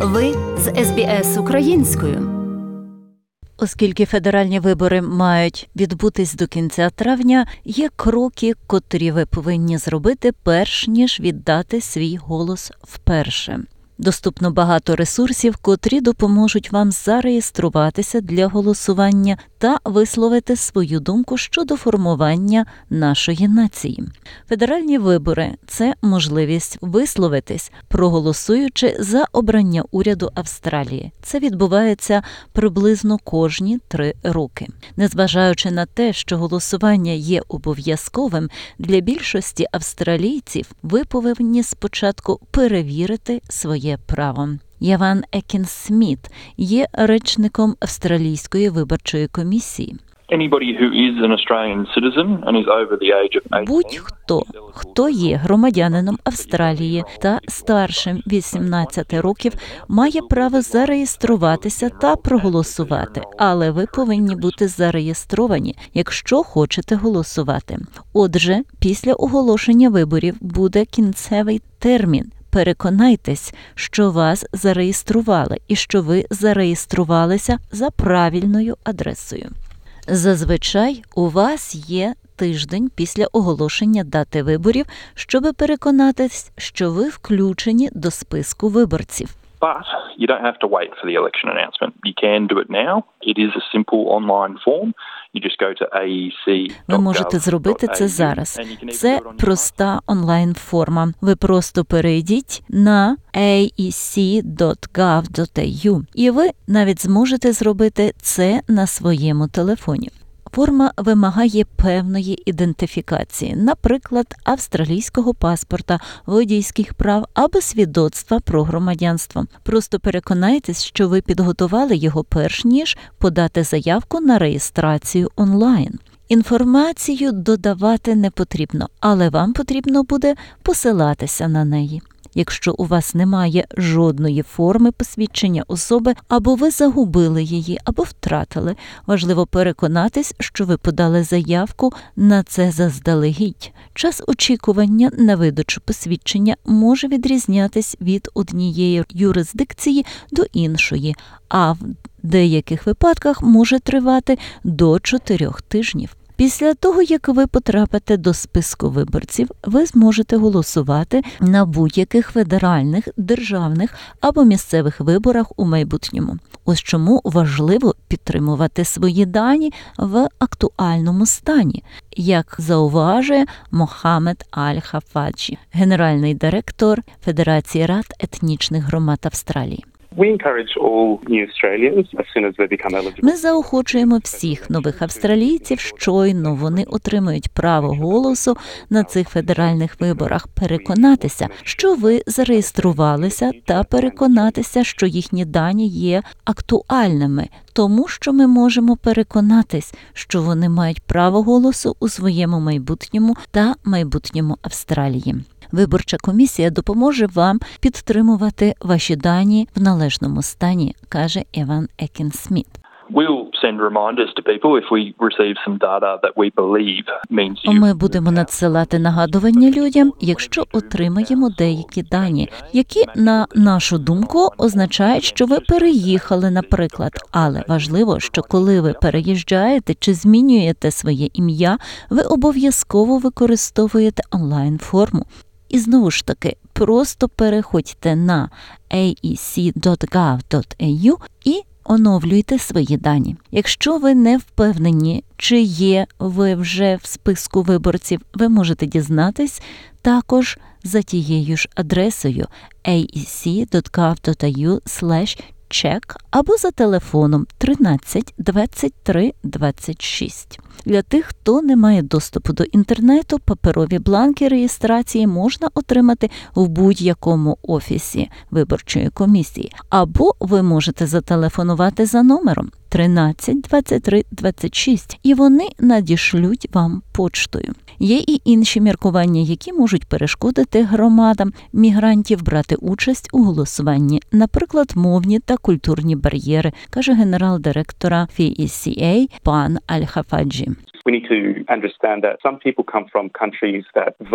Ви з СБС українською. Оскільки федеральні вибори мають відбутись до кінця травня, є кроки, котрі ви повинні зробити перш ніж віддати свій голос вперше. Доступно багато ресурсів, котрі допоможуть вам зареєструватися для голосування та висловити свою думку щодо формування нашої нації. Федеральні вибори це можливість висловитись, проголосуючи за обрання уряду Австралії. Це відбувається приблизно кожні три роки. Незважаючи на те, що голосування є обов'язковим для більшості австралійців, ви повинні спочатку перевірити своє право. Яван Екін Сміт є речником австралійської виборчої комісії. Anybody who is an Australian citizen and is over the age of 18 Будь-хто, хто є громадянином Австралії та старшим 18 років, має право зареєструватися та проголосувати, але ви повинні бути зареєстровані, якщо хочете голосувати. Отже, після оголошення виборів буде кінцевий термін. Переконайтесь, що вас зареєстрували і що ви зареєструвалися за правильною адресою. Зазвичай у вас є тиждень після оголошення дати виборів, щоб переконатись, що ви включені до списку виборців. But you don't have to wait for the election announcement. You can do it now. It is a simple online form. E. Ви можете зробити це зараз. Це проста онлайн форма. Ви просто перейдіть на aec.gov.au і ви навіть зможете зробити це на своєму телефоні. Форма вимагає певної ідентифікації, наприклад, австралійського паспорта, водійських прав або свідоцтва про громадянство. Просто переконайтесь, що ви підготували його перш ніж подати заявку на реєстрацію онлайн. Інформацію додавати не потрібно, але вам потрібно буде посилатися на неї. Якщо у вас немає жодної форми посвідчення особи, або ви загубили її, або втратили, важливо переконатись, що ви подали заявку на це заздалегідь. Час очікування на видачу посвідчення може відрізнятись від однієї юрисдикції до іншої, а в деяких випадках може тривати до чотирьох тижнів. Після того, як ви потрапите до списку виборців, ви зможете голосувати на будь-яких федеральних, державних або місцевих виборах у майбутньому. Ось чому важливо підтримувати свої дані в актуальному стані, як зауважує Мохамед Аль-Хафаджі, генеральний директор Федерації рад етнічних громад Австралії. Ми заохочуємо всіх нових австралійців, щойно вони отримують право голосу на цих федеральних виборах, переконатися, що ви зареєструвалися, та переконатися, що їхні дані є актуальними, тому що ми можемо переконатись, що вони мають право голосу у своєму майбутньому та майбутньому Австралії. Виборча комісія допоможе вам підтримувати ваші дані в належному стані, каже Еван Екін Сміт. We'll send reminders to people if we receive some data that we believe means you. Ми будемо надсилати нагадування людям, якщо отримаємо деякі дані, які на нашу думку означають, що ви переїхали, наприклад. Але важливо, що коли ви переїжджаєте чи змінюєте своє ім'я, ви обов'язково використовуєте онлайн форму. І знову ж таки, просто переходьте на aec.gov.au і оновлюйте свої дані. Якщо ви не впевнені, чи є ви вже в списку виборців, ви можете дізнатись також за тією ж адресою aec.gov.au check або за телефоном 13 23 26. Для тих, хто не має доступу до інтернету, паперові бланки реєстрації можна отримати в будь-якому офісі виборчої комісії, або ви можете зателефонувати за номером 13 23 26, і вони надішлють вам почтою. Є і інші міркування, які можуть перешкодити громадам мігрантів брати участь у голосуванні, наприклад, мовні та культурні бар'єри, каже генерал директора FECA пан Аль-Хафаджі.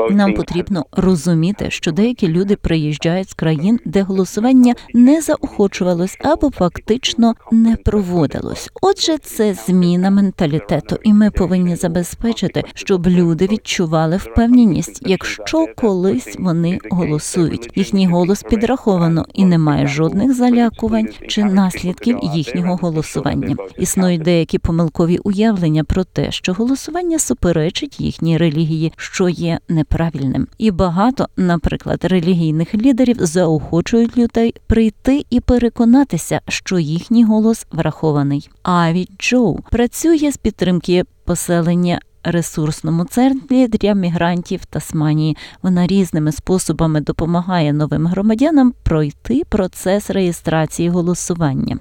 Нам потрібно розуміти, що деякі люди приїжджають з країн, де голосування не заохочувалось або фактично не проводилось. Отже, це зміна менталітету, і ми повинні забезпечити, щоб люди відчували впевненість, якщо колись вони голосують. Їхній голос підраховано і немає жодних залякувань чи наслідків їхнього голосування. Існують деякі помилкові уявлення про те, що голосування суперечить їхній релігії, що є неправильним. І багато, наприклад, релігійних лідерів заохочують людей прийти і переконатися, що їхній голос врахований. Аві Джоу працює з підтримки поселення. Ресурсному центрі для мігрантів Тасманії вона різними способами допомагає новим громадянам пройти процес реєстрації голосування.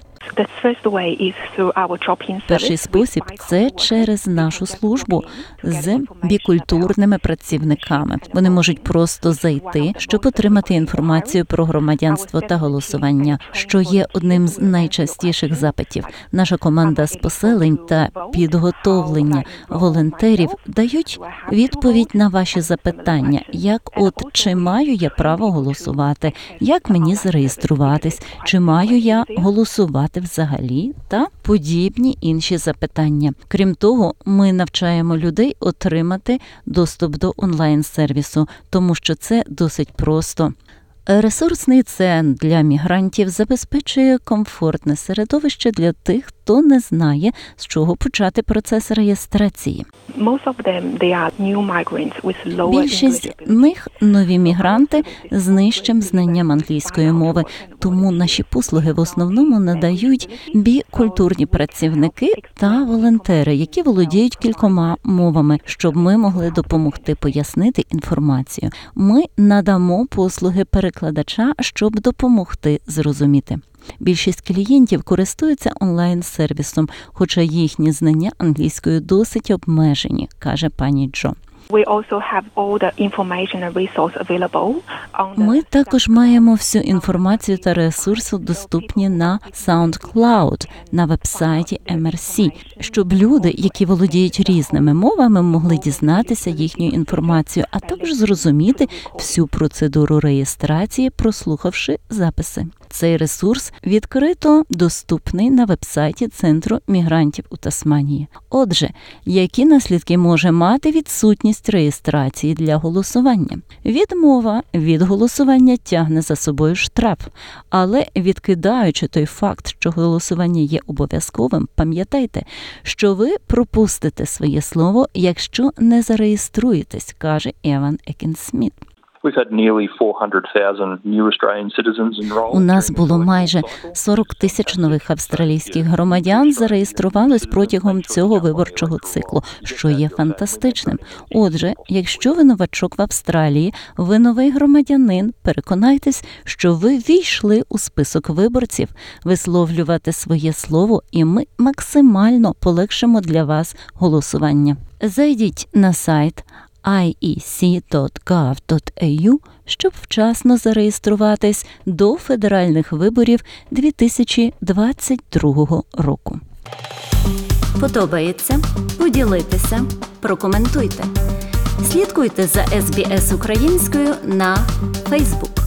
Перший спосіб це через нашу службу з бікультурними працівниками. Вони можуть просто зайти, щоб отримати інформацію про громадянство та голосування, що є одним з найчастіших запитів. Наша команда з поселень та підготовлення волонтерів дають відповідь на ваші запитання, як от чи маю я право голосувати, як мені зареєструватись, чи маю я голосувати взагалі, та подібні інші запитання. Крім того, ми навчаємо людей отримати доступ до онлайн-сервісу, тому що це досить просто. Ресурсний центр для мігрантів забезпечує комфортне середовище для тих, хто не знає, з чого почати процес реєстрації. Більшість них нові мігранти з нижчим знанням англійської мови, тому наші послуги в основному надають бікультурні працівники та волонтери, які володіють кількома мовами, щоб ми могли допомогти пояснити інформацію. Ми надамо послуги перекладача, щоб допомогти зрозуміти. Більшість клієнтів користуються онлайн-сервісом, хоча їхні знання англійської досить обмежені, каже пані Джо. Ми також маємо всю інформацію та ресурси доступні на SoundCloud на вебсайті MRC, щоб люди, які володіють різними мовами, могли дізнатися їхню інформацію, а також зрозуміти всю процедуру реєстрації, прослухавши записи. Цей ресурс відкрито доступний на вебсайті Центру мігрантів у Тасманії. Отже, які наслідки може мати відсутність реєстрації для голосування? Відмова від голосування тягне за собою штраф, але відкидаючи той факт, що голосування є обов'язковим, пам'ятайте, що ви пропустите своє слово, якщо не зареєструєтесь, каже Еван Екінсміт. We've had nearly 400,000 new Australian citizens enrolled. У нас було майже cycle. 40 тисяч нових австралійських громадян зареєструвалось протягом цього виборчого циклу, що є фантастичним. Отже, якщо ви новачок в Австралії, ви новий громадянин, переконайтесь, що ви війшли у список виборців, висловлювати своє слово, і ми максимально полегшимо для вас голосування. Зайдіть на сайт iec.gov.au, щоб вчасно зареєструватись до федеральних виборів 2022 року. Подобається? Поділитися, прокоментуйте. Слідкуйте за SBS українською на Facebook.